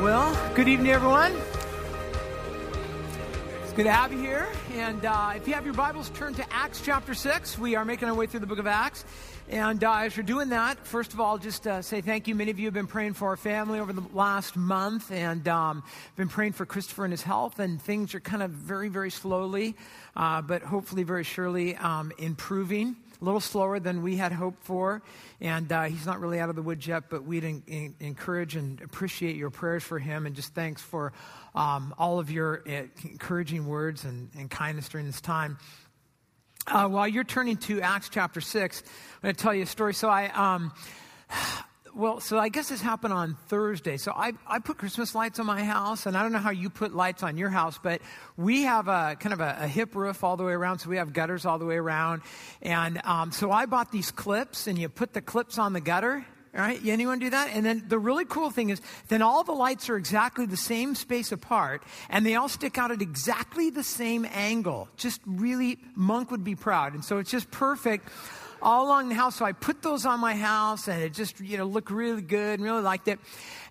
Well, good evening, everyone. It's good to have you here. And uh, if you have your Bibles, turn to Acts chapter 6. We are making our way through the book of Acts. And uh, as you're doing that, first of all, just uh, say thank you. Many of you have been praying for our family over the last month and um, been praying for Christopher and his health. And things are kind of very, very slowly, uh, but hopefully very surely um, improving a little slower than we had hoped for. And uh, he's not really out of the woods yet, but we'd encourage and appreciate your prayers for him. And just thanks for um, all of your uh, encouraging words and, and, kindness during this time. Uh, while you're turning to Acts chapter 6, I'm going to tell you a story. So I. Um, well, so I guess this happened on Thursday. So I, I put Christmas lights on my house, and I don't know how you put lights on your house, but we have a kind of a, a hip roof all the way around, so we have gutters all the way around. And um, so I bought these clips, and you put the clips on the gutter, right? Anyone do that? And then the really cool thing is, then all the lights are exactly the same space apart, and they all stick out at exactly the same angle. Just really, Monk would be proud. And so it's just perfect all along the house. So I put those on my house and it just, you know, looked really good and really liked it.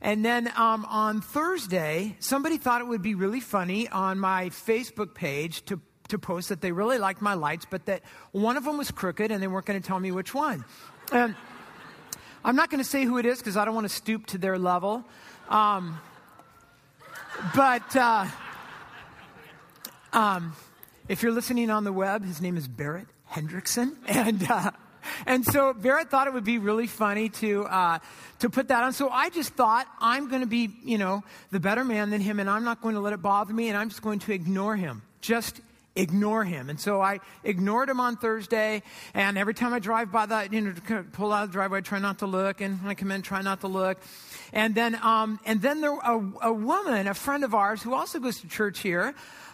And then um, on Thursday, somebody thought it would be really funny on my Facebook page to to post that they really liked my lights, but that one of them was crooked and they weren't going to tell me which one. And I'm not going to say who it is because I don't want to stoop to their level. Um, but uh, um, if you're listening on the web, his name is Barrett. Hendrickson. And, uh, and so Barrett thought it would be really funny to, uh, to put that on. So I just thought, I'm going to be, you know, the better man than him, and I'm not going to let it bother me, and I'm just going to ignore him. Just ignore him. And so I ignored him on Thursday, and every time I drive by that, you know, pull out of the driveway, I try not to look, and when I come in, try not to look. And then, um, and then there, a, a woman, a friend of ours, who also goes to church here,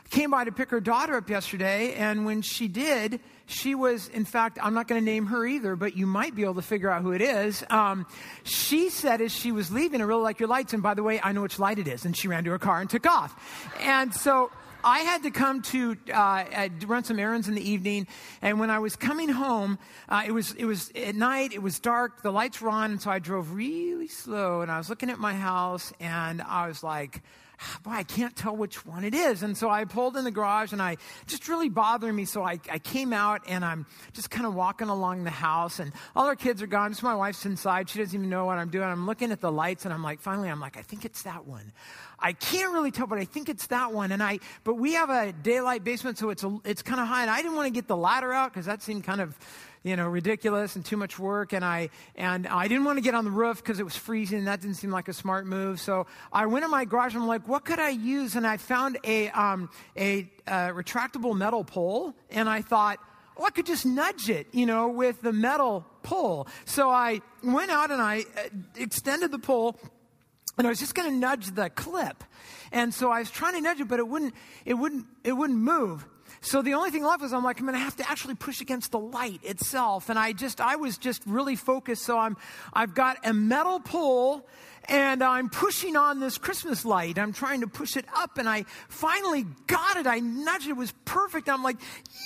came by to pick her daughter up yesterday, and when she did, she was, in fact, I'm not going to name her either, but you might be able to figure out who it is. Um, she said as she was leaving, I really like your lights, and by the way, I know which light it is. And she ran to her car and took off. And so I had to come to uh, run some errands in the evening, and when I was coming home, uh, it was it was at night. It was dark. The lights were on, and so I drove really slow. And I was looking at my house, and I was like boy, I can't tell which one it is. And so I pulled in the garage and I just really bothering me. So I, I came out and I'm just kind of walking along the house and all our kids are gone. Just my wife's inside. She doesn't even know what I'm doing. I'm looking at the lights and I'm like, finally, I'm like, I think it's that one. I can't really tell, but I think it's that one. And I, but we have a daylight basement, so it's a, it's kind of high. And I didn't want to get the ladder out because that seemed kind of, you know, ridiculous and too much work. And I, and I didn't want to get on the roof because it was freezing and that didn't seem like a smart move. So I went in my garage and I'm like, what could I use? And I found a, um, a, a retractable metal pole and I thought, oh, I could just nudge it, you know, with the metal pole. So I went out and I uh, extended the pole and I was just going to nudge the clip. And so I was trying to nudge it, but it wouldn't, it wouldn't, it wouldn't move. So the only thing left was I'm like, I'm going to have to actually push against the light itself. And I just, I was just really focused. So I'm, I've got a metal pole and I'm pushing on this Christmas light. I'm trying to push it up and I finally got it. I nudged it. It was perfect. I'm like,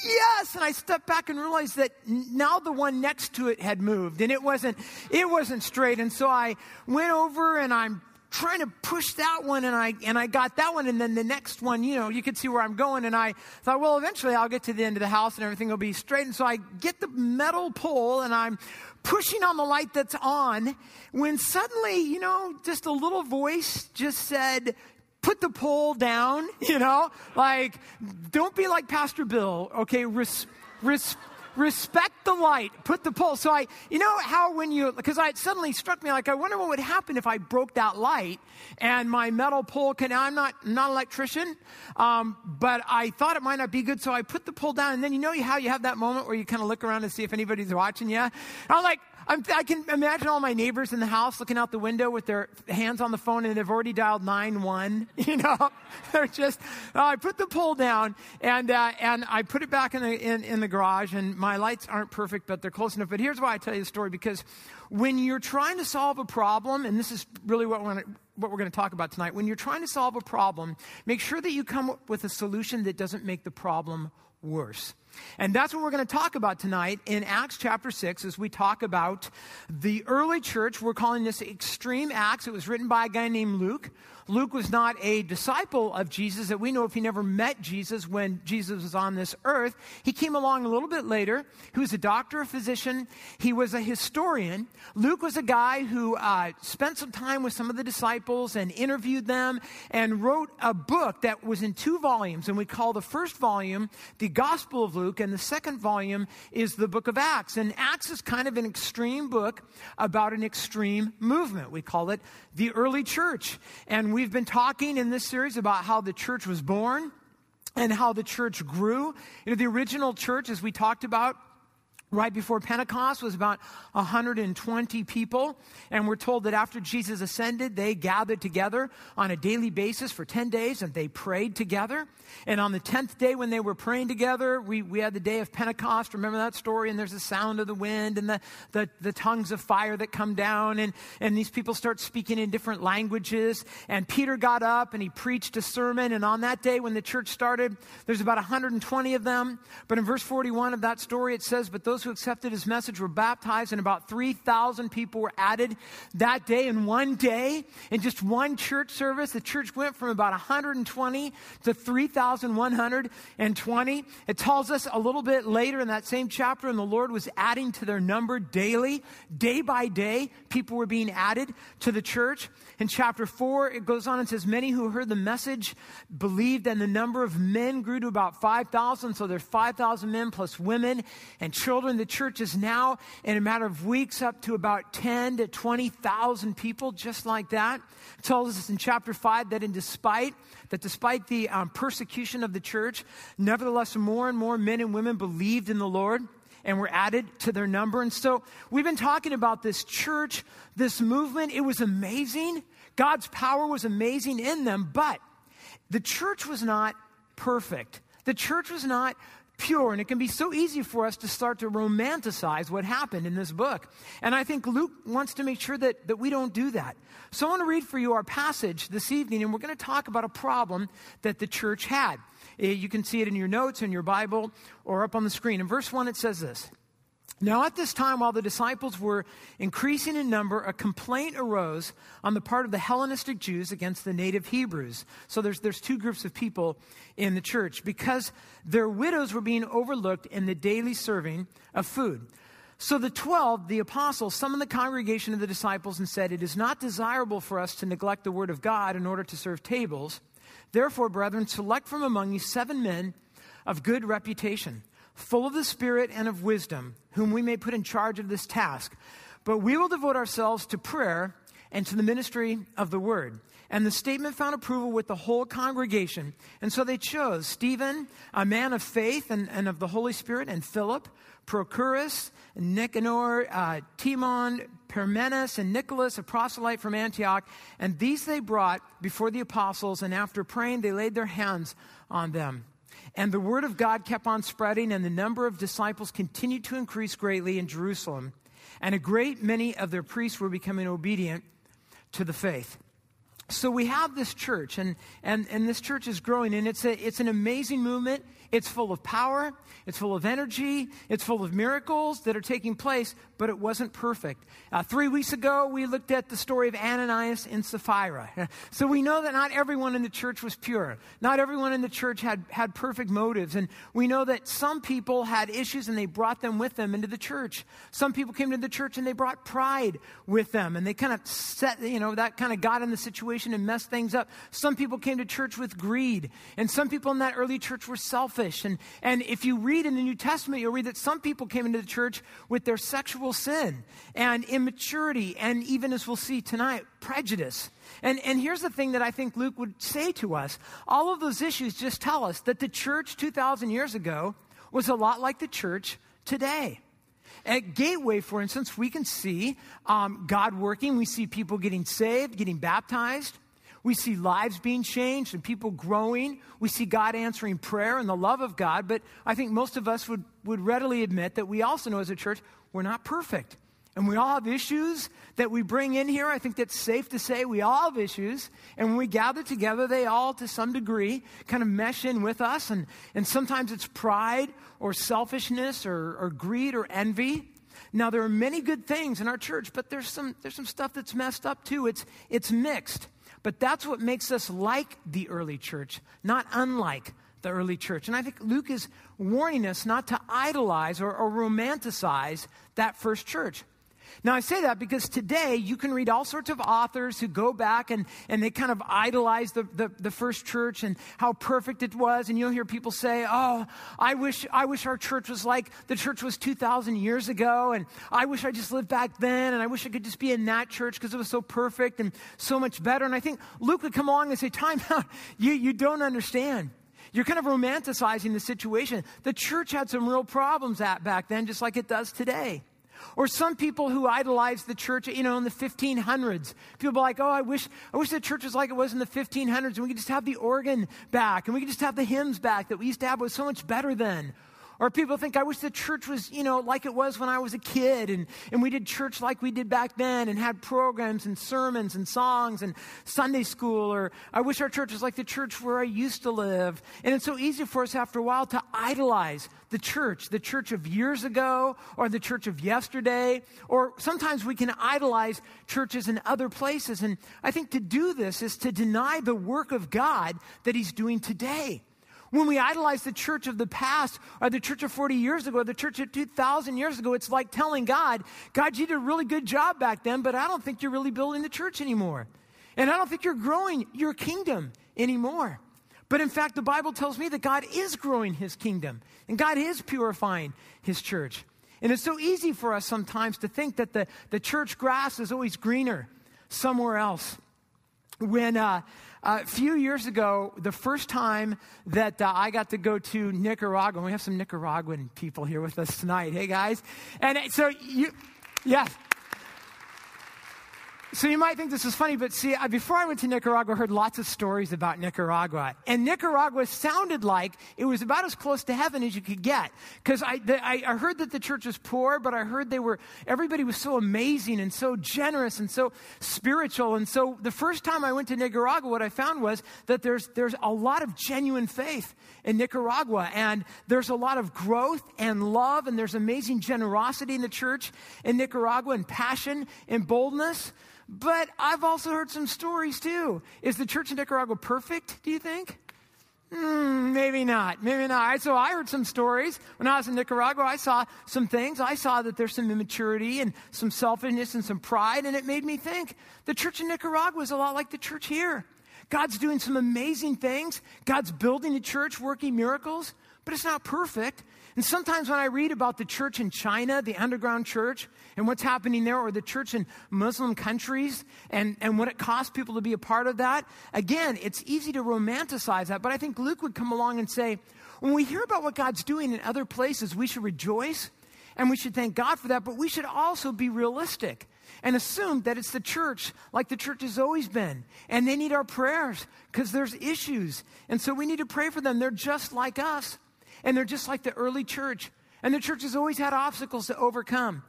yes. And I stepped back and realized that now the one next to it had moved and it wasn't, it wasn't straight. And so I went over and I'm trying to push that one and I and I got that one and then the next one, you know, you could see where I'm going and I thought, well, eventually I'll get to the end of the house and everything will be straight. And so I get the metal pole and I'm pushing on the light that's on when suddenly, you know, just a little voice just said, put the pole down, you know, like don't be like Pastor Bill, okay? Res- res- respect the light, put the pole. So I, you know how when you, because I suddenly struck me like, I wonder what would happen if I broke that light and my metal pole can, I'm not, not an electrician, um, but I thought it might not be good. So I put the pole down and then you know how you have that moment where you kind of look around to see if anybody's watching you. I'm like, I'm, i can imagine all my neighbors in the house looking out the window with their hands on the phone and they've already dialed 9-1. You know, they're just, uh, I put the pole down and, uh, and I put it back in the, in, in the garage and my lights aren't perfect, but they're close enough. But here's why I tell you the story because when you're trying to solve a problem, and this is really what we're, what we're going to talk about tonight, when you're trying to solve a problem, make sure that you come up with a solution that doesn't make the problem worse. And that's what we're going to talk about tonight in Acts chapter 6 as we talk about the early church. We're calling this Extreme Acts. It was written by a guy named Luke. Luke was not a disciple of Jesus that we know if he never met Jesus when Jesus was on this earth. He came along a little bit later. He was a doctor, a physician. He was a historian. Luke was a guy who uh, spent some time with some of the disciples and interviewed them and wrote a book that was in two volumes. And we call the first volume the Gospel of Luke, and the second volume is the book of Acts. And Acts is kind of an extreme book about an extreme movement. We call it the early church. And we've been talking in this series about how the church was born and how the church grew. You know, the original church, as we talked about, right before Pentecost was about 120 people. And we're told that after Jesus ascended, they gathered together on a daily basis for 10 days and they prayed together. And on the 10th day, when they were praying together, we, we had the day of Pentecost. Remember that story? And there's the sound of the wind and the, the, the tongues of fire that come down. And, and these people start speaking in different languages. And Peter got up and he preached a sermon. And on that day, when the church started, there's about 120 of them. But in verse 41 of that story, it says, But those who accepted his message were baptized, and about 3,000 people were added that day. In one day, in just one church service, the church went from about 120 to 3,120. It tells us a little bit later in that same chapter, and the Lord was adding to their number daily. Day by day, people were being added to the church. In chapter 4, it goes on and says, Many who heard the message believed, and the number of men grew to about 5,000. So there's 5,000 men plus women and children. The church is now, in a matter of weeks, up to about 10 to 20,000 people, just like that. It tells us in chapter 5 that in despite that despite the um, persecution of the church, nevertheless, more and more men and women believed in the Lord and were added to their number. And so we've been talking about this church, this movement. It was amazing. God's power was amazing in them, but the church was not perfect. The church was not pure. And it can be so easy for us to start to romanticize what happened in this book. And I think Luke wants to make sure that, that we don't do that. So I want to read for you our passage this evening, and we're going to talk about a problem that the church had. Eh, you can see it in your notes, in your Bible, or up on the screen. In verse 1, it says this. Now, at this time, while the disciples were increasing in number, a complaint arose on the part of the Hellenistic Jews against the native Hebrews. So there's, there's two groups of people in the church because their widows were being overlooked in the daily serving of food. So the twelve, the apostles, summoned the congregation of the disciples and said, It is not desirable for us to neglect the word of God in order to serve tables. Therefore, brethren, select from among you seven men of good reputation full of the Spirit and of wisdom, whom we may put in charge of this task. But we will devote ourselves to prayer and to the ministry of the word. And the statement found approval with the whole congregation. And so they chose Stephen, a man of faith and, and of the Holy Spirit, and Philip, Prochorus, Nicanor, uh, Timon, Parmenas, and Nicholas, a proselyte from Antioch. And these they brought before the apostles, and after praying, they laid their hands on them. And the word of God kept on spreading, and the number of disciples continued to increase greatly in Jerusalem. And a great many of their priests were becoming obedient to the faith. So we have this church, and, and, and this church is growing, and it's, a, it's an amazing movement. It's full of power, it's full of energy, it's full of miracles that are taking place, but it wasn't perfect. Uh, three weeks ago, we looked at the story of Ananias and Sapphira. so we know that not everyone in the church was pure. Not everyone in the church had, had perfect motives. And we know that some people had issues and they brought them with them into the church. Some people came to the church and they brought pride with them and they kind of set, you know, that kind of got in the situation and messed things up. Some people came to church with greed. And some people in that early church were selfish. And, and if you read in the New Testament, you'll read that some people came into the church with their sexual sin and immaturity, and even as we'll see tonight, prejudice. And, and here's the thing that I think Luke would say to us all of those issues just tell us that the church 2,000 years ago was a lot like the church today. At Gateway, for instance, we can see um, God working. We see people getting saved, getting baptized. We see lives being changed and people growing. We see God answering prayer and the love of God. But I think most of us would, would readily admit that we also know as a church we're not perfect. And we all have issues that we bring in here. I think that's safe to say we all have issues. And when we gather together, they all, to some degree, kind of mesh in with us. And, and sometimes it's pride or selfishness or, or greed or envy. Now, there are many good things in our church, but there's some, there's some stuff that's messed up too. It's, it's mixed. But that's what makes us like the early church, not unlike the early church. And I think Luke is warning us not to idolize or, or romanticize that first church. Now, I say that because today you can read all sorts of authors who go back and, and they kind of idolize the, the, the, first church and how perfect it was. And you'll hear people say, Oh, I wish, I wish our church was like the church was 2,000 years ago. And I wish I just lived back then. And I wish I could just be in that church because it was so perfect and so much better. And I think Luke would come along and say, Time out. You, you don't understand. You're kind of romanticizing the situation. The church had some real problems at back then, just like it does today. Or some people who idolize the church, you know, in the 1500s. People are like, oh, I wish, I wish the church was like it was in the 1500s and we could just have the organ back and we could just have the hymns back that we used to have. It was so much better then. Or people think, I wish the church was, you know, like it was when I was a kid and, and we did church like we did back then and had programs and sermons and songs and Sunday school. Or I wish our church was like the church where I used to live. And it's so easy for us after a while to idolize the church, the church of years ago or the church of yesterday. Or sometimes we can idolize churches in other places. And I think to do this is to deny the work of God that He's doing today. When we idolize the church of the past or the church of 40 years ago or the church of 2,000 years ago, it's like telling God, God, you did a really good job back then, but I don't think you're really building the church anymore. And I don't think you're growing your kingdom anymore. But in fact, the Bible tells me that God is growing his kingdom and God is purifying his church. And it's so easy for us sometimes to think that the, the church grass is always greener somewhere else. When uh, a few years ago, the first time that uh, I got to go to Nicaragua, we have some Nicaraguan people here with us tonight. Hey, guys. And so you, yes. So you might think this is funny, but see, before I went to Nicaragua, I heard lots of stories about Nicaragua. And Nicaragua sounded like it was about as close to heaven as you could get. Because I, I, I, heard that the church was poor, but I heard they were, everybody was so amazing and so generous and so spiritual. And so the first time I went to Nicaragua, what I found was that there's, there's a lot of genuine faith in Nicaragua. And there's a lot of growth and love, and there's amazing generosity in the church in Nicaragua and passion and boldness. But I've also heard some stories too. Is the church in Nicaragua perfect, do you think? Mm, maybe not. Maybe not. So I heard some stories. When I was in Nicaragua, I saw some things. I saw that there's some immaturity and some selfishness and some pride, and it made me think the church in Nicaragua is a lot like the church here. God's doing some amazing things. God's building a church, working miracles, but it's not perfect. And sometimes when I read about the church in China, the underground church, and what's happening there, or the church in Muslim countries, and, and what it costs people to be a part of that, again, it's easy to romanticize that. But I think Luke would come along and say, when we hear about what God's doing in other places, we should rejoice and we should thank God for that, but we should also be realistic and assume that it's the church like the church has always been. And they need our prayers because there's issues. And so we need to pray for them. They're just like us. And they're just like the early church. And the church has always had obstacles to overcome.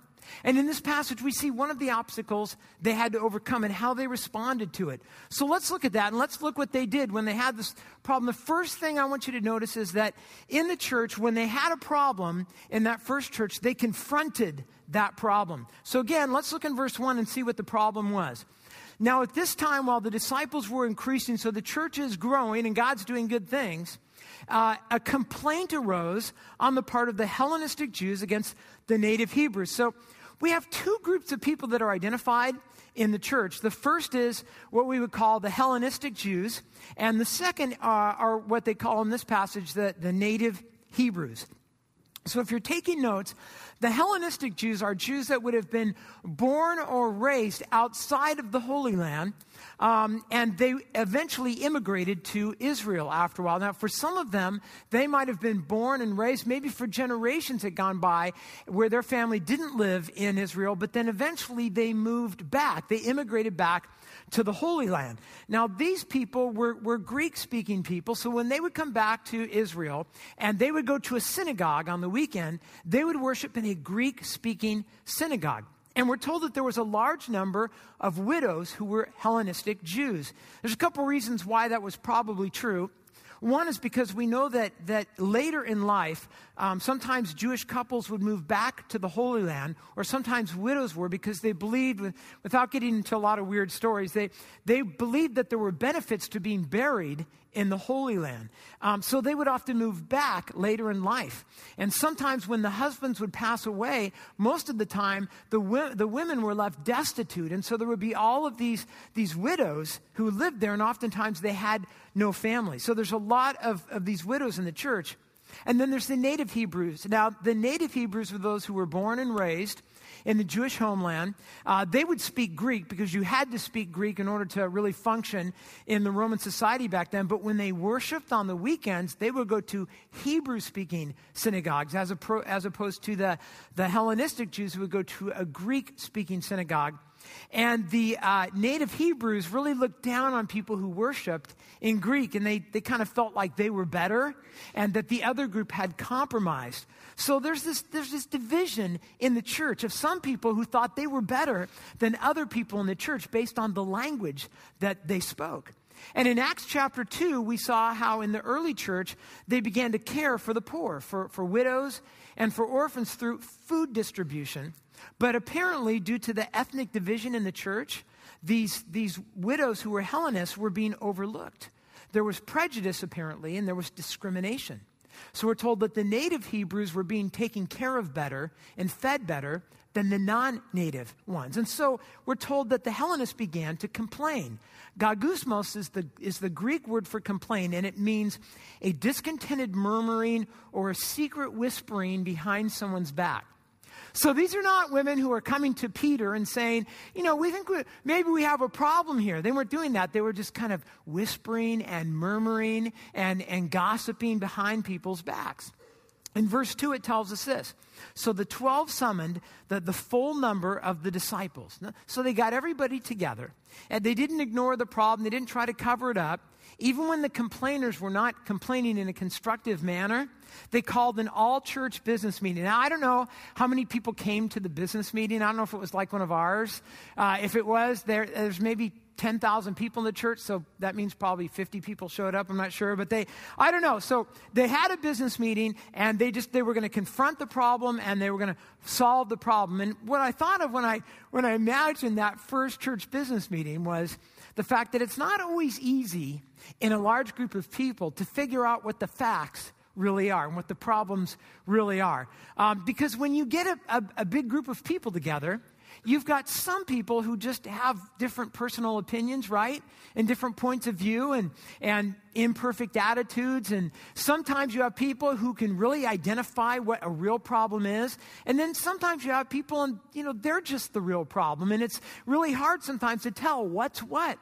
And in this passage, we see one of the obstacles they had to overcome and how they responded to it. So let's look at that and let's look what they did when they had this problem. The first thing I want you to notice is that in the church, when they had a problem in that first church, they confronted that problem. So again, let's look in verse 1 and see what the problem was. Now, at this time, while the disciples were increasing, so the church is growing and God's doing good things, uh, a complaint arose on the part of the Hellenistic Jews against the native Hebrews. So we have two groups of people that are identified in the church. The first is what we would call the Hellenistic Jews, and the second uh, are what they call in this passage the, the native Hebrews. So if you're taking notes, the Hellenistic Jews are Jews that would have been born or raised outside of the Holy Land, um, and they eventually immigrated to Israel after a while. Now, for some of them, they might have been born and raised, maybe for generations had gone by, where their family didn't live in Israel, but then eventually they moved back. They immigrated back to the Holy Land. Now, these people were, were Greek speaking people, so when they would come back to Israel and they would go to a synagogue on the weekend, they would worship in a Greek speaking synagogue. And we're told that there was a large number of widows who were Hellenistic Jews. There's a couple reasons why that was probably true. One is because we know that, that later in life, um, sometimes Jewish couples would move back to the Holy Land, or sometimes widows were because they believed, without getting into a lot of weird stories, they, they believed that there were benefits to being buried in the Holy Land. Um, so they would often move back later in life. And sometimes when the husbands would pass away, most of the time the, the women were left destitute. And so there would be all of these, these widows who lived there, and oftentimes they had no family. So there's a lot of, of these widows in the church. And then there's the native Hebrews. Now, the native Hebrews were those who were born and raised in the Jewish homeland. Uh, they would speak Greek because you had to speak Greek in order to really function in the Roman society back then. But when they worshiped on the weekends, they would go to Hebrew speaking synagogues as, pro, as opposed to the, the Hellenistic Jews who would go to a Greek speaking synagogue. And the uh, native Hebrews really looked down on people who worshiped in Greek, and they, they kind of felt like they were better and that the other group had compromised. So there's this, there's this division in the church of some people who thought they were better than other people in the church based on the language that they spoke. And in Acts chapter 2, we saw how in the early church they began to care for the poor, for, for widows, and for orphans through food distribution. But apparently, due to the ethnic division in the church, these, these widows who were Hellenists were being overlooked. There was prejudice, apparently, and there was discrimination. So we're told that the native Hebrews were being taken care of better and fed better than the non native ones. And so we're told that the Hellenists began to complain. Gagusmos is the, is the Greek word for complain, and it means a discontented murmuring or a secret whispering behind someone's back. So these are not women who are coming to Peter and saying, you know, we think we, maybe we have a problem here. They weren't doing that. They were just kind of whispering and murmuring and, and gossiping behind people's backs. In verse 2, it tells us this. So the 12 summoned the, the full number of the disciples. So they got everybody together. And they didn't ignore the problem, they didn't try to cover it up. Even when the complainers were not complaining in a constructive manner, they called an all church business meeting. Now, I don't know how many people came to the business meeting. I don't know if it was like one of ours. Uh, if it was, there, there's maybe 10,000 people in the church, so that means probably 50 people showed up. I'm not sure, but they, I don't know. So they had a business meeting and they just, they were going to confront the problem and they were going to solve the problem. And what I thought of when I, when I imagined that first church business meeting was the fact that it's not always easy in a large group of people to figure out what the facts really are and what the problems really are. Um, because when you get a, a, a big group of people together, you've got some people who just have different personal opinions, right? And different points of view and, and imperfect attitudes. And sometimes you have people who can really identify what a real problem is. And then sometimes you have people and, you know, they're just the real problem. And it's really hard sometimes to tell what's what.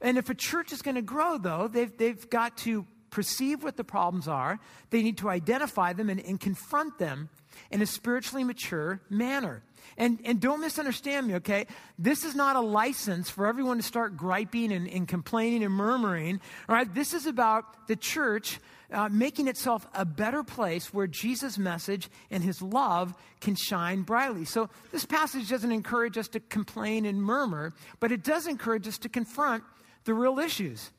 And if a church is going to grow, though, they've, they've got to perceive what the problems are, they need to identify them and, and confront them in a spiritually mature manner. And, and don't misunderstand me, okay? This is not a license for everyone to start griping and, and complaining and murmuring, all right? This is about the church uh, making itself a better place where Jesus' message and his love can shine brightly. So this passage doesn't encourage us to complain and murmur, but it does encourage us to confront the real issues.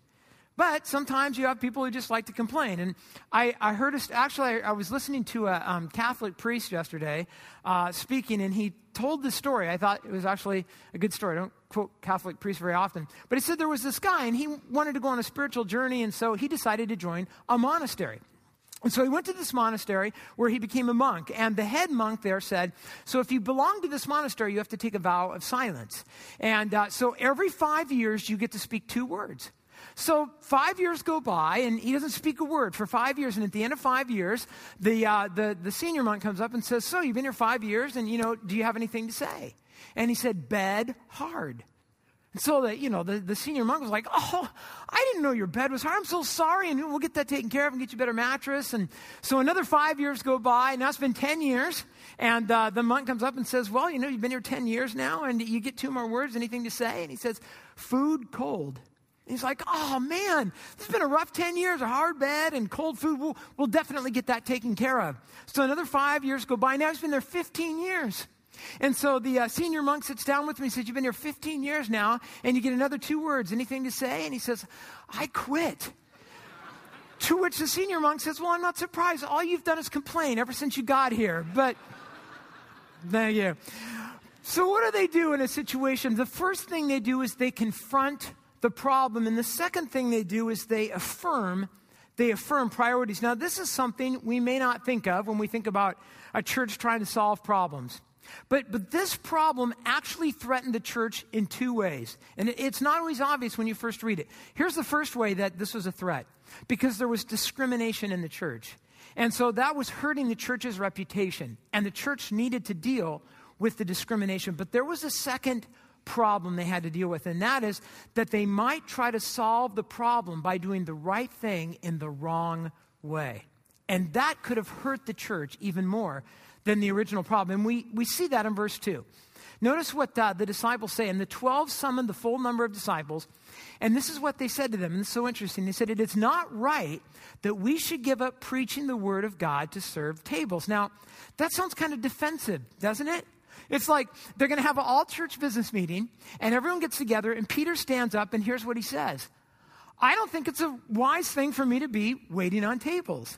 But sometimes you have people who just like to complain. And I, I heard, a, actually, I, I, was listening to a um, Catholic priest yesterday uh, speaking, and he told this story. I thought it was actually a good story. I don't quote Catholic priests very often. But he said there was this guy, and he wanted to go on a spiritual journey, and so he decided to join a monastery. And so he went to this monastery where he became a monk. And the head monk there said, So if you belong to this monastery, you have to take a vow of silence. And uh, so every five years, you get to speak two words. So five years go by, and he doesn't speak a word for five years. And at the end of five years, the, uh, the, the senior monk comes up and says, So you've been here five years, and, you know, do you have anything to say? And he said, Bed hard. And so the, you know, the, the senior monk was like, Oh, I didn't know your bed was hard. I'm so sorry. And we'll get that taken care of and get you a better mattress. And so another five years go by. Now it's been 10 years. And uh, the monk comes up and says, Well, you know, you've been here 10 years now, and you get two more words, anything to say? And he says, Food cold. He's like, oh man, this has been a rough 10 years, a hard bed and cold food. We'll, we'll definitely get that taken care of. So another five years go by. Now he's been there 15 years. And so the uh, senior monk sits down with me and says, You've been here 15 years now, and you get another two words. Anything to say? And he says, I quit. to which the senior monk says, Well, I'm not surprised. All you've done is complain ever since you got here. But thank you. So, what do they do in a situation? The first thing they do is they confront the problem. And the second thing they do is they affirm they affirm priorities. Now, this is something we may not think of when we think about a church trying to solve problems. But, but this problem actually threatened the church in two ways. And it, it's not always obvious when you first read it. Here's the first way that this was a threat because there was discrimination in the church. And so that was hurting the church's reputation. And the church needed to deal with the discrimination. But there was a second problem they had to deal with, and that is that they might try to solve the problem by doing the right thing in the wrong way. And that could have hurt the church even more than the original problem. And we, we see that in verse 2. Notice what uh, the disciples say. And the 12 summoned the full number of disciples. And this is what they said to them. And it's so interesting. They said, It is not right that we should give up preaching the word of God to serve tables. Now, that sounds kind of defensive, doesn't it? It's like they're going to have an all church business meeting, and everyone gets together, and Peter stands up, and here's what he says I don't think it's a wise thing for me to be waiting on tables.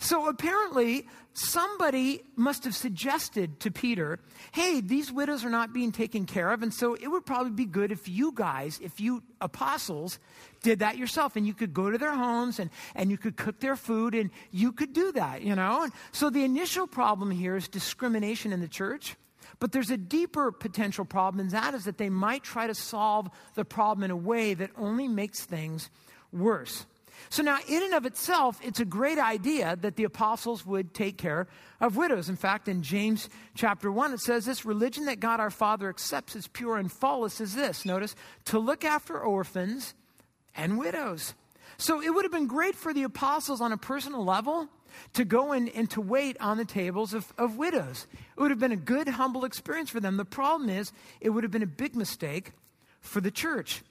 So apparently, somebody must have suggested to Peter, hey, these widows are not being taken care of. And so it would probably be good if you guys, if you apostles, did that yourself. And you could go to their homes and, and you could cook their food and you could do that, you know? And so the initial problem here is discrimination in the church. But there's a deeper potential problem, and that is that they might try to solve the problem in a way that only makes things worse. So now, in and of itself, it's a great idea that the apostles would take care of widows. In fact, in James chapter 1, it says this religion that God our Father accepts as pure and faultless is this notice, to look after orphans and widows. So it would have been great for the apostles on a personal level to go in and to wait on the tables of, of widows. It would have been a good, humble experience for them. The problem is, it would have been a big mistake for the church.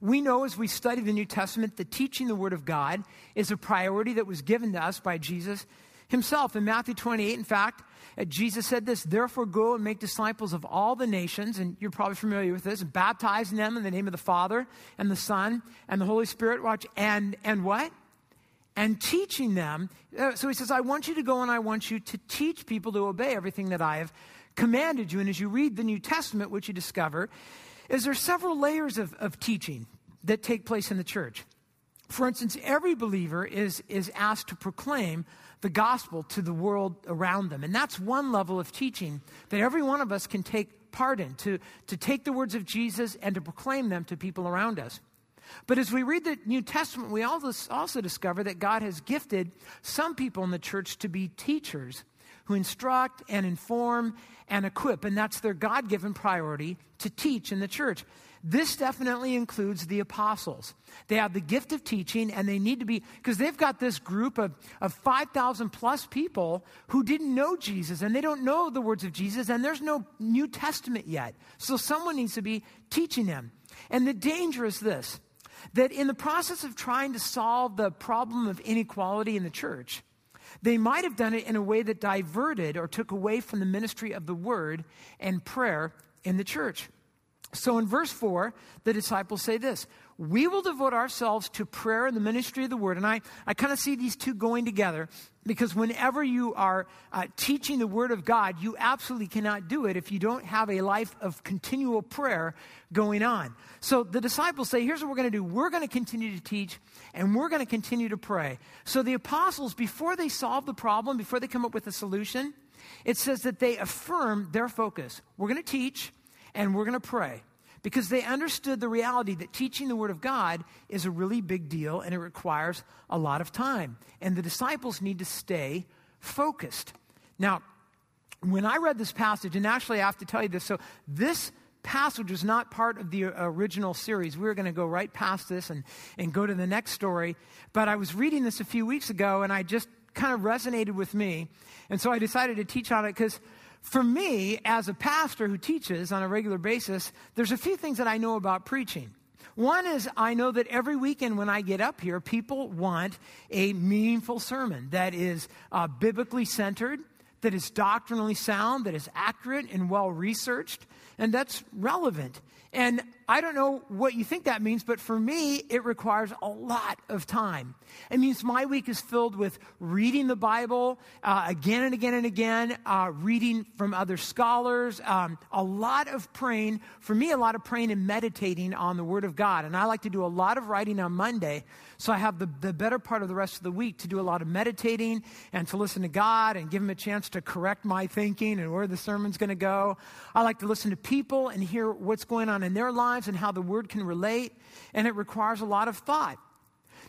We know as we study the New Testament that teaching the Word of God is a priority that was given to us by Jesus himself. In Matthew 28, in fact, uh, Jesus said this Therefore, go and make disciples of all the nations, and you're probably familiar with this, baptizing them in the name of the Father and the Son and the Holy Spirit. Watch, and, and what? And teaching them. Uh, so he says, I want you to go and I want you to teach people to obey everything that I have commanded you. And as you read the New Testament, what you discover is there several layers of, of teaching that take place in the church. For instance, every believer is, is asked to proclaim the gospel to the world around them. And that's one level of teaching that every one of us can take part in, to, to take the words of Jesus and to proclaim them to people around us. But as we read the New Testament, we also discover that God has gifted some people in the church to be teachers who instruct and inform and equip. And that's their God given priority to teach in the church. This definitely includes the apostles. They have the gift of teaching, and they need to be, because they've got this group of, of 5,000 plus people who didn't know Jesus, and they don't know the words of Jesus, and there's no New Testament yet. So someone needs to be teaching them. And the danger is this that in the process of trying to solve the problem of inequality in the church, they might have done it in a way that diverted or took away from the ministry of the word and prayer in the church. So in verse 4, the disciples say this We will devote ourselves to prayer and the ministry of the word. And I, I kind of see these two going together because whenever you are uh, teaching the word of God, you absolutely cannot do it if you don't have a life of continual prayer going on. So the disciples say, Here's what we're going to do we're going to continue to teach and we're going to continue to pray. So the apostles, before they solve the problem, before they come up with a solution, it says that they affirm their focus. We're going to teach and we're going to pray because they understood the reality that teaching the Word of God is a really big deal and it requires a lot of time. And the disciples need to stay focused. Now, when I read this passage, and actually I have to tell you this, so this passage was not part of the original series. We were going to go right past this and, and go to the next story. But I was reading this a few weeks ago and I just kind of resonated with me. And so I decided to teach on it because for me, as a pastor who teaches on a regular basis, there's a few things that I know about preaching. One is I know that every weekend when I get up here, people want a meaningful sermon that is uh, biblically centered, that is doctrinally sound, that is accurate and well researched, and that's relevant. And I don't know what you think that means, but for me, it requires a lot of time. It means my week is filled with reading the Bible uh, again and again and again, uh, reading from other scholars, um, a lot of praying. For me, a lot of praying and meditating on the Word of God. And I like to do a lot of writing on Monday, so I have the, the better part of the rest of the week to do a lot of meditating and to listen to God and give Him a chance to correct my thinking and where the sermon's going to go. I like to listen to people and hear what's going on in their lives and how the Word can relate, and it requires a lot of thought.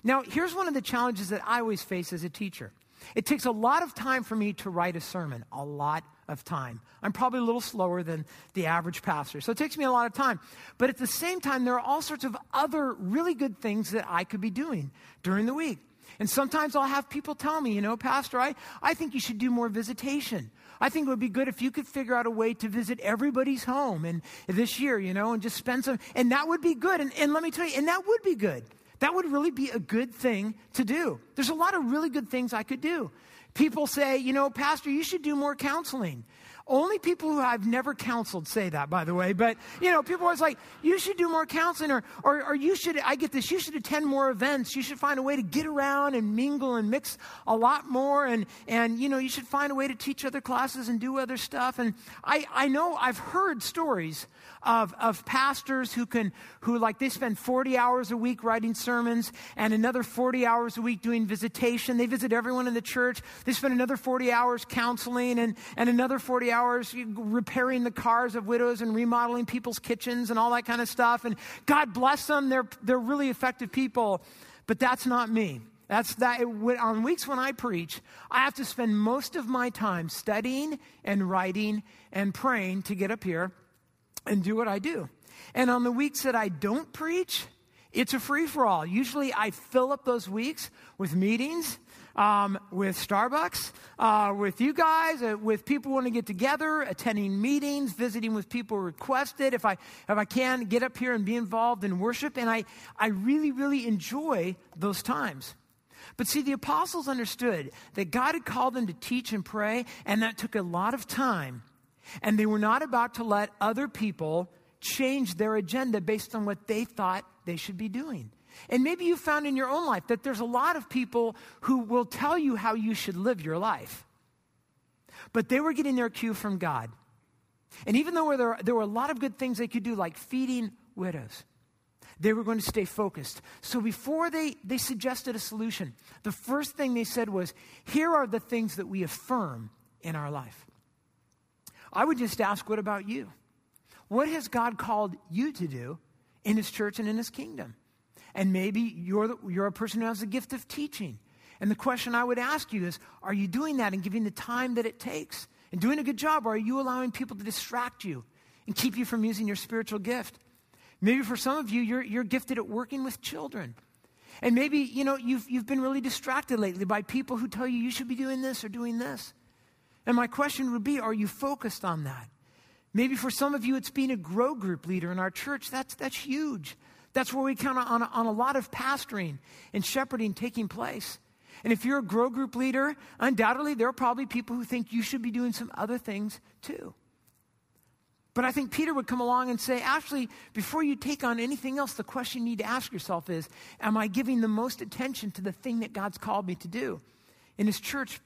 Now, here's one of the challenges that I always face as a teacher. It takes a lot of time for me to write a sermon, a lot of time. I'm probably a little slower than the average pastor, so it takes me a lot of time. But at the same time, there are all sorts of other really good things that I could be doing during the week. And sometimes I'll have people tell me, you know, Pastor, I, I think you should do more visitation. I think it would be good if you could figure out a way to visit everybody's home and this year, you know, and just spend some, and that would be good. And, and let me tell you, and that would be good. That would really be a good thing to do. There's a lot of really good things I could do. People say, you know, Pastor, you should do more counseling. Only people who I've never counseled say that, by the way. But, you know, people are always like, you should do more counseling or, or, or you should, I get this, you should attend more events. You should find a way to get around and mingle and mix a lot more. And, and you know, you should find a way to teach other classes and do other stuff. And I, I know I've heard stories of, of pastors who can, who like they spend 40 hours a week writing sermons and another 40 hours a week doing visitation. They visit everyone in the church. They spend another 40 hours counseling and, and another 40 hours repairing the cars of widows and remodeling people's kitchens and all that kind of stuff. And God bless them. They're, they're really effective people. But that's not me. That's that. On weeks when I preach, I have to spend most of my time studying and writing and praying to get up here and do what I do. And on the weeks that I don't preach, it's a free for all. Usually I fill up those weeks with meetings um, with Starbucks, uh, with you guys, uh, with people who want to get together, attending meetings, visiting with people requested. If I, if I can, get up here and be involved in worship. And I, I really, really enjoy those times. But see, the apostles understood that God had called them to teach and pray, and that took a lot of time. And they were not about to let other people change their agenda based on what they thought they should be doing. And maybe you found in your own life that there's a lot of people who will tell you how you should live your life. But they were getting their cue from God. And even though there, there were a lot of good things they could do, like feeding widows, they were going to stay focused. So before they, they suggested a solution, the first thing they said was, Here are the things that we affirm in our life. I would just ask, What about you? What has God called you to do in His church and in His kingdom? And maybe you're, you're a person who has the gift of teaching. And the question I would ask you is Are you doing that and giving the time that it takes and doing a good job? Are you allowing people to distract you and keep you from using your spiritual gift? Maybe for some of you, you're, you're gifted at working with children. And maybe, you know, you've, you've been really distracted lately by people who tell you you should be doing this or doing this. And my question would be Are you focused on that? Maybe for some of you, it's being a grow group leader in our church. That's, that's huge. That's where we count on, on a lot of pastoring and shepherding taking place. And if you're a grow group leader, undoubtedly there are probably people who think you should be doing some other things too. But I think Peter would come along and say, actually, before you take on anything else, the question you need to ask yourself is, am I giving the most attention to the thing that God's called me to do? In his church,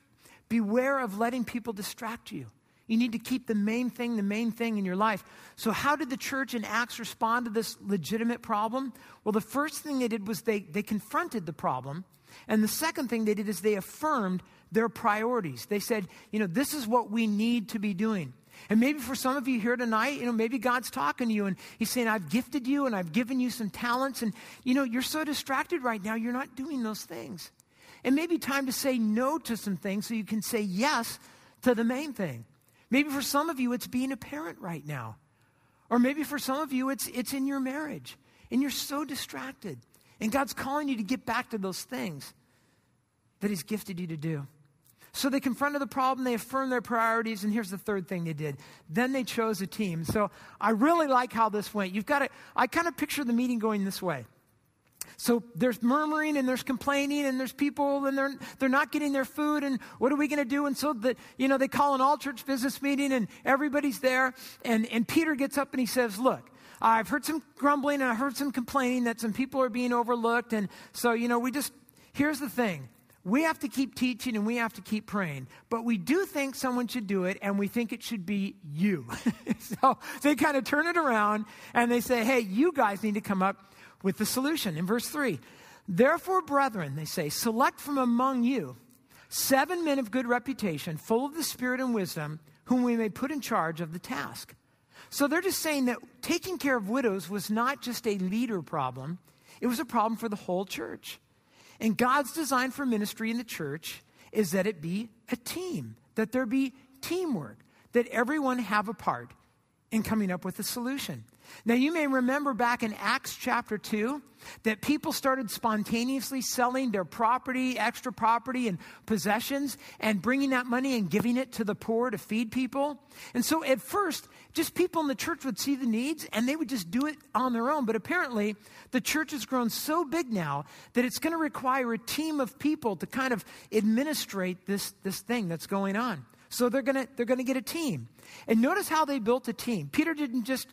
beware of letting people distract you. You need to keep the main thing the main thing in your life. So, how did the church in Acts respond to this legitimate problem? Well, the first thing they did was they, they confronted the problem. And the second thing they did is they affirmed their priorities. They said, you know, this is what we need to be doing. And maybe for some of you here tonight, you know, maybe God's talking to you and He's saying, I've gifted you and I've given you some talents. And, you know, you're so distracted right now, you're not doing those things. And maybe time to say no to some things so you can say yes to the main thing. Maybe for some of you, it's being a parent right now. Or maybe for some of you, it's, it's in your marriage and you're so distracted. And God's calling you to get back to those things that He's gifted you to do. So they confronted the problem, they affirmed their priorities, and here's the third thing they did. Then they chose a team. So I really like how this went. You've got to, I kind of picture the meeting going this way. So there's murmuring and there's complaining and there's people and they're, they're not getting their food and what are we going to do? And so the, you know, they call an all church business meeting and everybody's there. And, and Peter gets up and he says, look, I've heard some grumbling and I heard some complaining that some people are being overlooked. And so, you know, we just, here's the thing. We have to keep teaching and we have to keep praying. But we do think someone should do it and we think it should be you. so they kind of turn it around and they say, hey, you guys need to come up with the solution. In verse 3, therefore, brethren, they say, select from among you seven men of good reputation, full of the Spirit and wisdom, whom we may put in charge of the task. So they're just saying that taking care of widows was not just a leader problem, it was a problem for the whole church. And God's design for ministry in the church is that it be a team, that there be teamwork, that everyone have a part in coming up with a solution. Now, you may remember back in Acts chapter 2 that people started spontaneously selling their property, extra property, and possessions, and bringing that money and giving it to the poor to feed people. And so, at first, just people in the church would see the needs and they would just do it on their own. But apparently, the church has grown so big now that it's going to require a team of people to kind of administrate this, this thing that's going on. So they're going to they're going to get a team. And notice how they built a team. Peter didn't just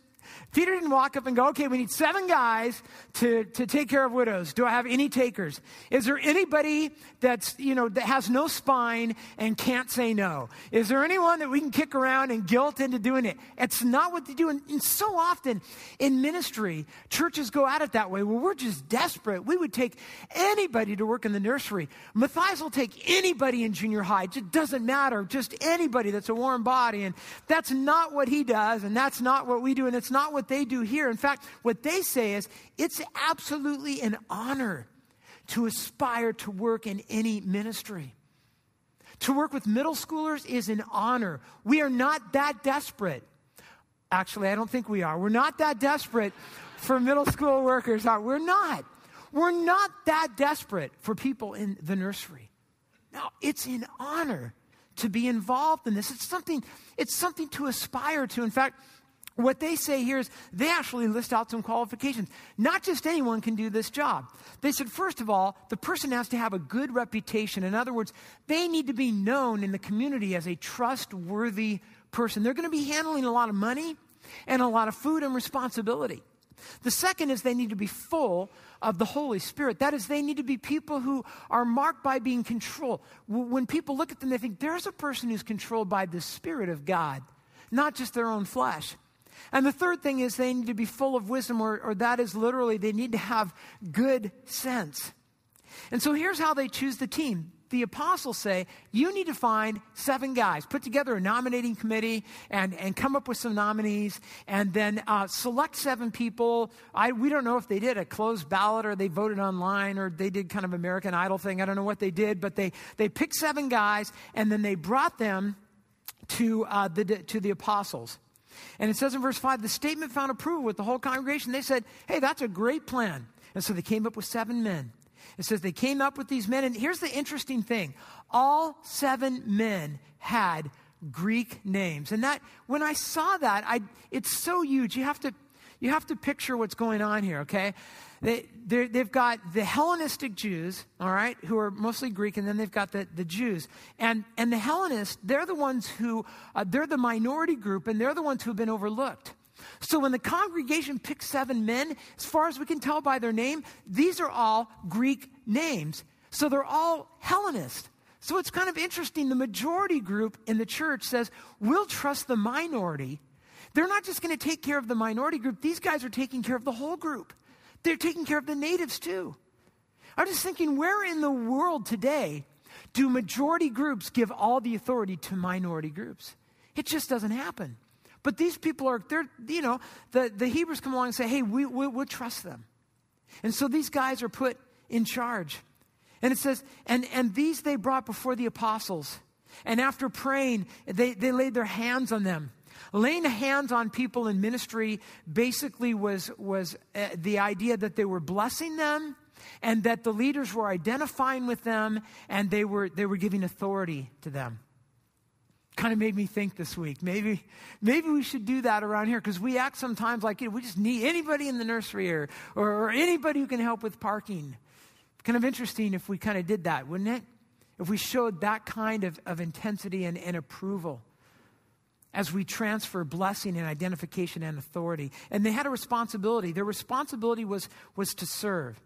Peter didn't walk up and go, okay, we need seven guys to, to take care of widows. Do I have any takers? Is there anybody that's, you know, that has no spine and can't say no? Is there anyone that we can kick around and guilt into doing it? It's not what they do. And, and so often in ministry, churches go at it that way. Well, we're just desperate. We would take anybody to work in the nursery. Matthias will take anybody in junior high. It just doesn't matter. Just anybody that's a warm body. And that's not what he does. And that's not what we do. And it's not what they do here. In fact, what they say is it's absolutely an honor to aspire to work in any ministry. To work with middle schoolers is an honor. We are not that desperate. Actually, I don't think we are. We're not that desperate for middle school workers. are We're not. We're not that desperate for people in the nursery. Now, it's an honor to be involved in this. It's something, it's something to aspire to. In fact, what they say here is they actually list out some qualifications. Not just anyone can do this job. They said, first of all, the person has to have a good reputation. In other words, they need to be known in the community as a trustworthy person. They're going to be handling a lot of money and a lot of food and responsibility. The second is they need to be full of the Holy Spirit. That is, they need to be people who are marked by being controlled. When people look at them, they think there's a person who's controlled by the Spirit of God, not just their own flesh. And the third thing is they need to be full of wisdom, or, or that is literally they need to have good sense. And so here's how they choose the team. The apostles say, you need to find seven guys, put together a nominating committee and, and come up with some nominees, and then uh, select seven people. I, we don't know if they did a closed ballot or they voted online or they did kind of American Idol thing. I don't know what they did, but they, they picked seven guys and then they brought them to, uh, the, to the apostles. And it says in verse 5 the statement found approval with the whole congregation. They said, hey, that's a great plan. And so they came up with seven men. It says they came up with these men. And here's the interesting thing all seven men had Greek names. And that, when I saw that, I, it's so huge. You have to, you have to picture what's going on here, okay? They, they've got the Hellenistic Jews, all right, who are mostly Greek, and then they've got the, the Jews. And, and the Hellenists, they're the ones who, uh, they're the minority group, and they're the ones who have been overlooked. So when the congregation picks seven men, as far as we can tell by their name, these are all Greek names. So they're all Hellenist. So it's kind of interesting. The majority group in the church says, we'll trust the minority. They're not just going to take care of the minority group, these guys are taking care of the whole group. They're taking care of the natives too. I'm just thinking, where in the world today do majority groups give all the authority to minority groups? It just doesn't happen. But these people are, they're, you know, the, the Hebrews come along and say, hey, we, we, we'll trust them. And so these guys are put in charge. And it says, and, and these they brought before the apostles. And after praying, they, they laid their hands on them. Laying hands on people in ministry basically was, was uh, the idea that they were blessing them and that the leaders were identifying with them and they were, they were giving authority to them. kind of made me think this week. Maybe, maybe we should do that around here because we act sometimes like you know, we just need anybody in the nursery or, or, or anybody who can help with parking. Kind of interesting if we kind of did that, wouldn't it? If we showed that kind of, of intensity and, and approval as we transfer blessing and identification and authority. And they had a responsibility. Their responsibility was, was to serve.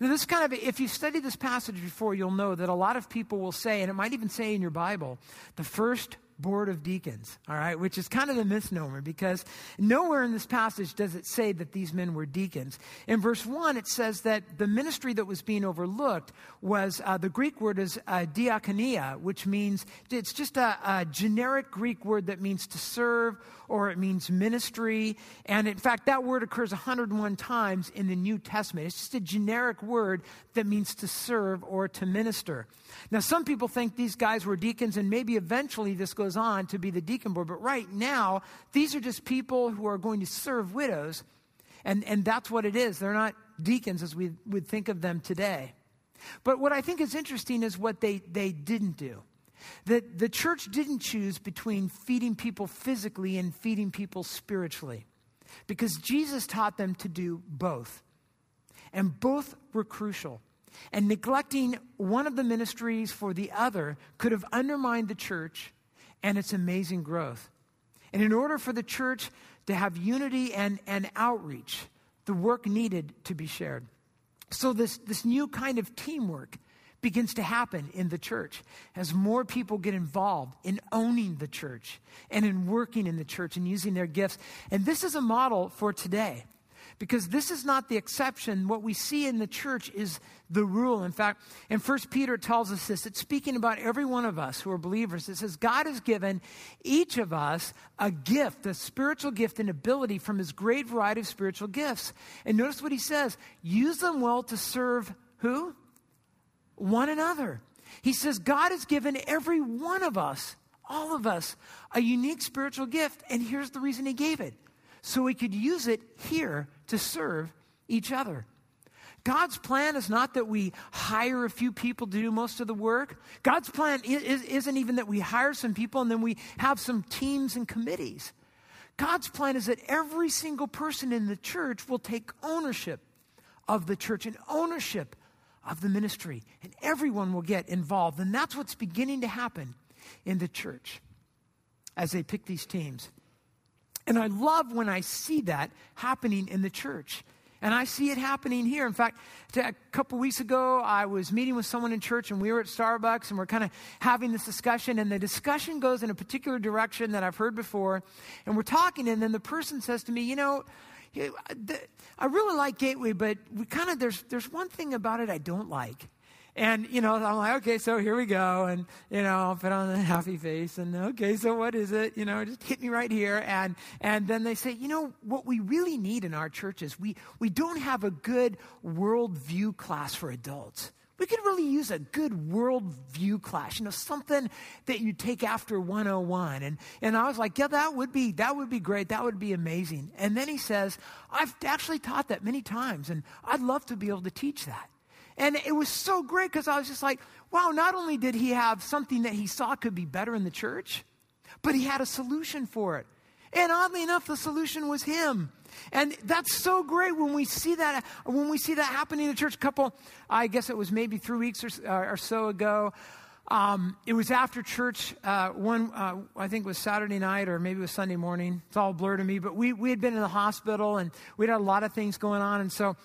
Now, this kind of, if you've studied this passage before, you'll know that a lot of people will say, and it might even say in your Bible, the first board of deacons, all right, which is kind of a misnomer because nowhere in this passage does it say that these men were deacons. In verse 1, it says that the ministry that was being overlooked was uh, the Greek word is uh, diakonia, which means it's just a, a generic Greek word that means to serve or it means ministry. And in fact, that word occurs 101 times in the New Testament. It's just a generic word that means to serve or to minister. Now, some people think these guys were deacons, and maybe eventually this goes on to be the deacon board. But right now, these are just people who are going to serve widows, and, and that's what it is. They're not deacons as we would think of them today. But what I think is interesting is what they, they didn't do. That the church didn't choose between feeding people physically and feeding people spiritually because Jesus taught them to do both. And both were crucial. And neglecting one of the ministries for the other could have undermined the church and its amazing growth. And in order for the church to have unity and, and outreach, the work needed to be shared. So, this, this new kind of teamwork begins to happen in the church as more people get involved in owning the church and in working in the church and using their gifts. And this is a model for today because this is not the exception. What we see in the church is the rule. In fact, in 1 Peter tells us this. It's speaking about every one of us who are believers. It says, God has given each of us a gift, a spiritual gift and ability from his great variety of spiritual gifts. And notice what he says use them well to serve who? one another. He says, God has given every one of us, all of us, a unique spiritual gift. And here's the reason He gave it so we could use it here to serve each other. God's plan is not that we hire a few people to do most of the work. God's plan isn't even that we hire some people and then we have some teams and committees. God's plan is that every single person in the church will take ownership of the church and ownership of the ministry, and everyone will get involved. And that's what's beginning to happen in the church as they pick these teams. And I love when I see that happening in the church. And I see it happening here. In fact, a couple weeks ago, I was meeting with someone in church, and we were at Starbucks, and we're kind of having this discussion. And the discussion goes in a particular direction that I've heard before. And we're talking, and then the person says to me, You know, I really like Gateway, but we kind of there's there's one thing about it I don't like. And, you know, I'm like, okay, so here we go. And, you know, I'll put on a happy face and, okay, so what is it? You know, just hit me right here. And, and then they say, you know, what we really need in our churches, we, we don't have a good worldview class for adults. We could really use a good worldview class, you know, something that you take after 101. And, and I was like, yeah, that would be, that would be great. That would be amazing. And then he says, I've actually taught that many times and I'd love to be able to teach that. And it was so great because I was just like, wow, not only did he have something that he saw could be better in the church, but he had a solution for it. And oddly enough, the solution was him. And that's so great when we see that when we see that happening in the church. A couple, I guess it was maybe three weeks or, uh, or so ago. Um, it was after church. Uh, one, uh, I think it was Saturday night or maybe it was Sunday morning. It's all blurred to me. But we we had been in the hospital and we had a lot of things going on, and so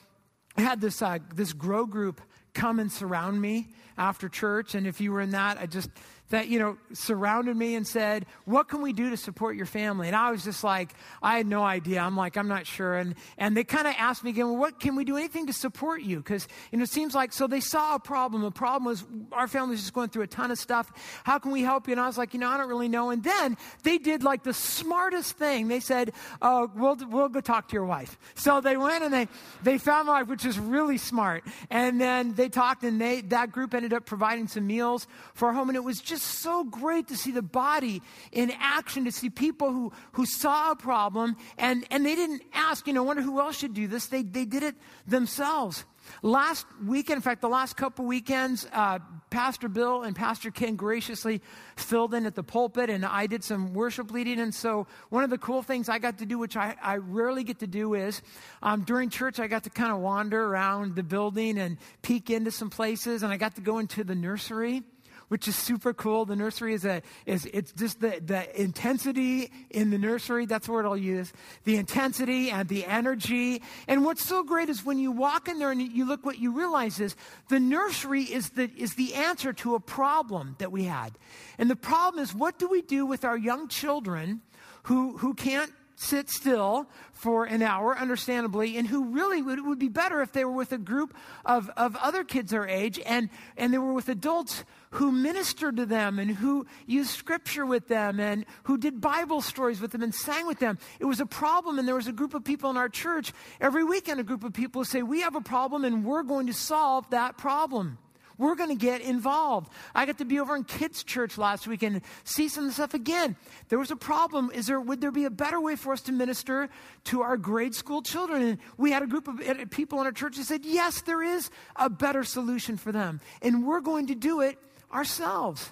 Had this uh, this grow group come and surround me after church. And if you were in that, I just that, you know, surrounded me and said, What can we do to support your family? And I was just like, I had no idea. I'm like, I'm not sure. And, and they kind of asked me again, Well, what can we do anything to support you? Because, you know, it seems like, so they saw a problem. The problem was our family's just going through a ton of stuff. How can we help you? And I was like, You know, I don't really know. And then they did like the smartest thing. They said, Oh, we'll, we'll go talk to your wife. So they went and they, they found my wife, which is really smart. And then they talked and they, that group ended up providing some meals for our home. And it was just just so great to see the body in action, to see people who, who saw a problem and, and they didn't ask, you know, wonder who else should do this. They, they did it themselves. Last weekend, in fact, the last couple weekends, uh, Pastor Bill and Pastor Ken graciously filled in at the pulpit, and I did some worship leading. And so, one of the cool things I got to do, which I, I rarely get to do, is um, during church, I got to kind of wander around the building and peek into some places, and I got to go into the nursery which is super cool. The nursery is a is it's just the the intensity in the nursery. That's the word I'll use. The intensity and the energy. And what's so great is when you walk in there and you look, what you realize is the nursery is the is the answer to a problem that we had. And the problem is, what do we do with our young children who who can't sit still for an hour, understandably, and who really would, would be better if they were with a group of, of other kids their age and, and they were with adults who ministered to them and who used scripture with them and who did Bible stories with them and sang with them. It was a problem, and there was a group of people in our church every weekend, a group of people say, We have a problem and we're going to solve that problem. We're going to get involved. I got to be over in kids' church last week and see some of the stuff again. There was a problem. Is there would there be a better way for us to minister to our grade school children? And we had a group of people in our church that said, yes, there is a better solution for them, and we're going to do it ourselves.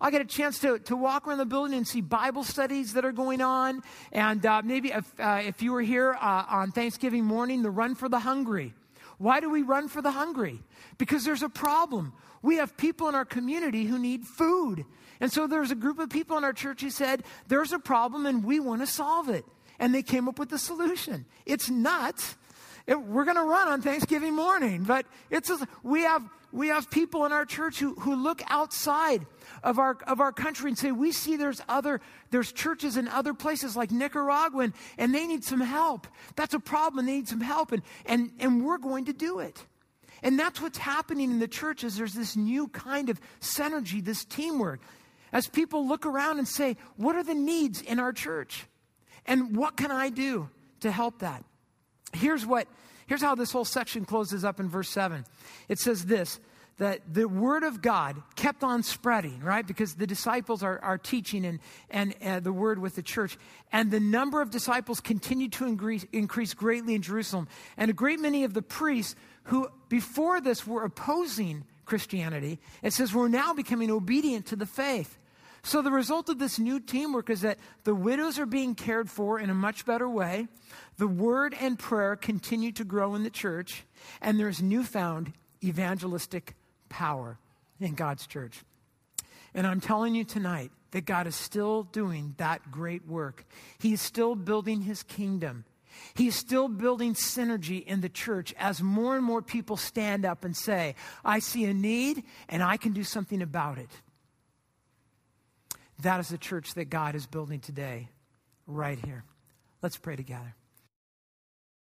I get a chance to, to walk around the building and see Bible studies that are going on. And uh, maybe if, uh, if you were here uh, on Thanksgiving morning, the Run for the Hungry. Why do we run for the hungry? Because there's a problem. We have people in our community who need food. And so there's a group of people in our church who said, There's a problem and we want to solve it. And they came up with the solution. It's nuts. It, we're going to run on Thanksgiving morning, but it's we have we have people in our church who, who look outside of our, of our country and say, we see there's other, there's churches in other places like Nicaragua and, and they need some help. That's a problem. They need some help and, and, and we're going to do it. And that's what's happening in the church is there's this new kind of synergy, this teamwork. As people look around and say, what are the needs in our church? And what can I do to help that? Here's what Here's how this whole section closes up in verse 7. It says this that the word of God kept on spreading, right? Because the disciples are, are teaching and, and uh, the word with the church. And the number of disciples continued to increase, increase greatly in Jerusalem. And a great many of the priests who before this were opposing Christianity, it says, were now becoming obedient to the faith. So, the result of this new teamwork is that the widows are being cared for in a much better way. The word and prayer continue to grow in the church, and there's newfound evangelistic power in God's church. And I'm telling you tonight that God is still doing that great work. He's still building his kingdom. He's still building synergy in the church as more and more people stand up and say, I see a need and I can do something about it. That is the church that God is building today, right here. Let's pray together.